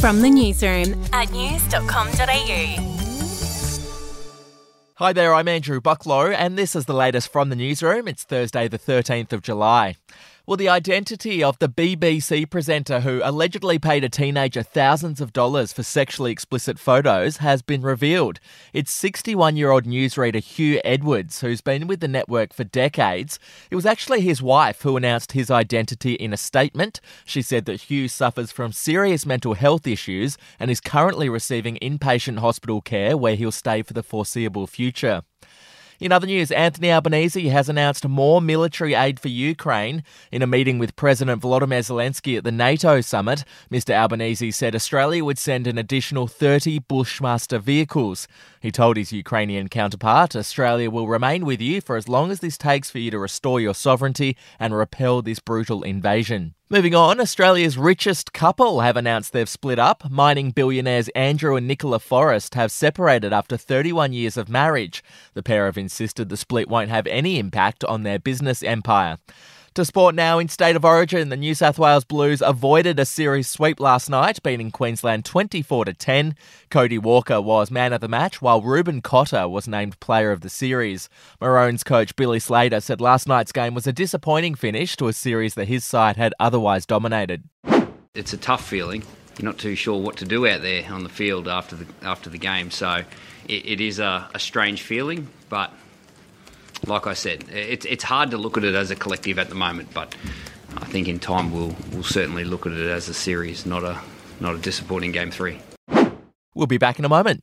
From the newsroom at news.com.au. Hi there, I'm Andrew Bucklow, and this is the latest from the newsroom. It's Thursday, the 13th of July. Well, the identity of the BBC presenter who allegedly paid a teenager thousands of dollars for sexually explicit photos has been revealed. It's 61 year old newsreader Huw Edwards, who's been with the network for decades. It was actually his wife who announced his identity in a statement. She said that Huw suffers from serious mental health issues and is currently receiving inpatient hospital care where he'll stay for the foreseeable future. In other news, Anthony Albanese has announced more military aid for Ukraine. In a meeting with President Volodymyr Zelensky at the NATO summit, Mr. Albanese said Australia would send an additional 30 Bushmaster vehicles. He told his Ukrainian counterpart, Australia will remain with you for as long as this takes for you to restore your sovereignty and repel this brutal invasion. Moving on, Australia's richest couple have announced they've split up. Mining billionaires Andrew and Nicola Forrest have separated after 31 years of marriage. The pair have insisted the split won't have any impact on their business empire. To sport now in State of Origin, the New South Wales Blues avoided a series sweep last night, beating Queensland 24 to 10. Cody Walker was man of the match, while Reuben Cotter was named player of the series. Maroons coach Billy Slater said last night's game was a disappointing finish to a series that his side had otherwise dominated. It's a tough feeling. You're not too sure what to do out there on the field after the after the game, so it, it is a, a strange feeling, but like I said, it's it's hard to look at it as a collective at the moment, but I think in time we'll we'll certainly look at it as a series, not a not a disappointing game three. We'll be back in a moment.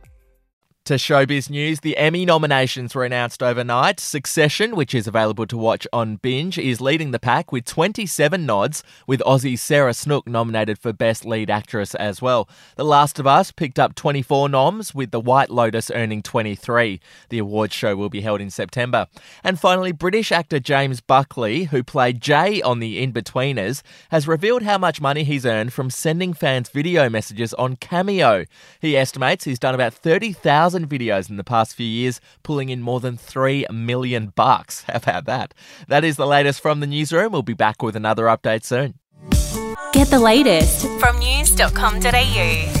To showbiz news, the Emmy nominations were announced overnight. Succession, which is available to watch on Binge, is leading the pack with 27 nods, with Aussie Sarah Snook nominated for Best Lead Actress as well. The Last of Us picked up 24 noms, with The White Lotus earning 23. The awards show will be held in September. And finally, British actor James Buckley, who played Jay on The Inbetweeners, has revealed how much money he's earned from sending fans video messages on Cameo. He estimates he's done about 30,000 videos in the past few years, pulling in more than 3 million bucks. How about that? That is the latest from the newsroom. We'll be back with another update soon. Get the latest from news.com.au.